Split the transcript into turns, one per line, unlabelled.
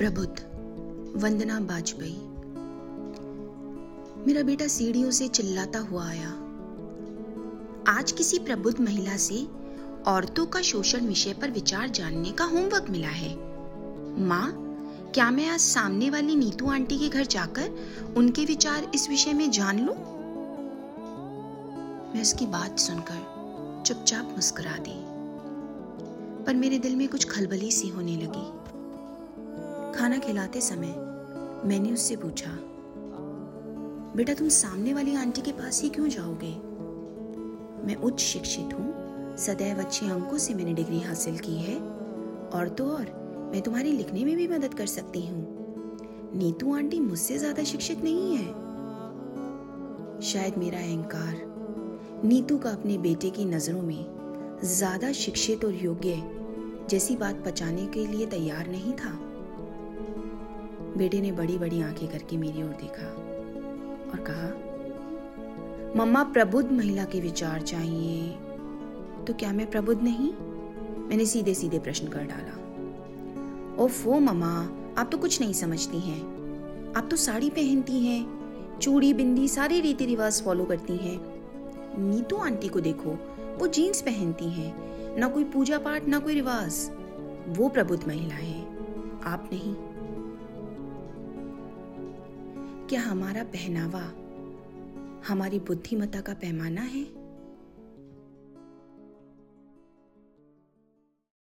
प्रबुद्ध, वंदना बाजपेयी। मेरा बेटा सीढ़ियों से चिल्लाता हुआ आया। आज किसी प्रबुद्ध महिला से औरतों का शोषण विषय पर विचार जानने का होमवर्क मिला है। माँ, क्या मैं आज सामने वाली नीतू आंटी के घर जाकर उनके विचार इस विषय में जान लूँ? मैं उसकी बात सुनकर चुपचाप मुस्कुरा दी। पर मेरे दिल में कुछ खलबली सी होने लगी। खाना खिलाते समय मैंने उससे पूछा, बेटा, तुम सामने वाली आंटी के पास ही क्यों जाओगे? मैं उच्च शिक्षित हूँ। सदैव अच्छे अंकों से मैंने डिग्री हासिल की है। और तो और, मैं तुम्हारी लिखने में भी मदद कर सकती हूँ। नीतू आंटी मुझसे ज़्यादा शिक्षित नहीं है। शायद मेरा अहंकार नीतू का अपने बेटे की नज़रों में ज़्यादा शिक्षित और योग्य जैसी बात पचाने के लिए तैयार नहीं था। बेटे ने बड़ी बड़ी आँखें करके मेरी ओर देखा और कहा, मम्मा, प्रबुद्ध महिला के विचार चाहिए। तो क्या मैं प्रबुद्ध नहीं? मैंने सीधे सीधे प्रश्न कर डाला। ओफो मम्मा, आप तो कुछ नहीं समझती हैं। आप तो साड़ी पहनती हैं, चूड़ी, बिंदी, सारे रीति रिवाज फॉलो करती हैं। नीतू आंटी को देखो, वो जीन्स पहनती हैं, ना कोई पूजा पाठ, ना कोई रिवाज। वो प्रबुद्ध महिला है। आप नहीं। क्या हमारा पहनावा हमारी बुद्धिमत्ता का पैमाना है?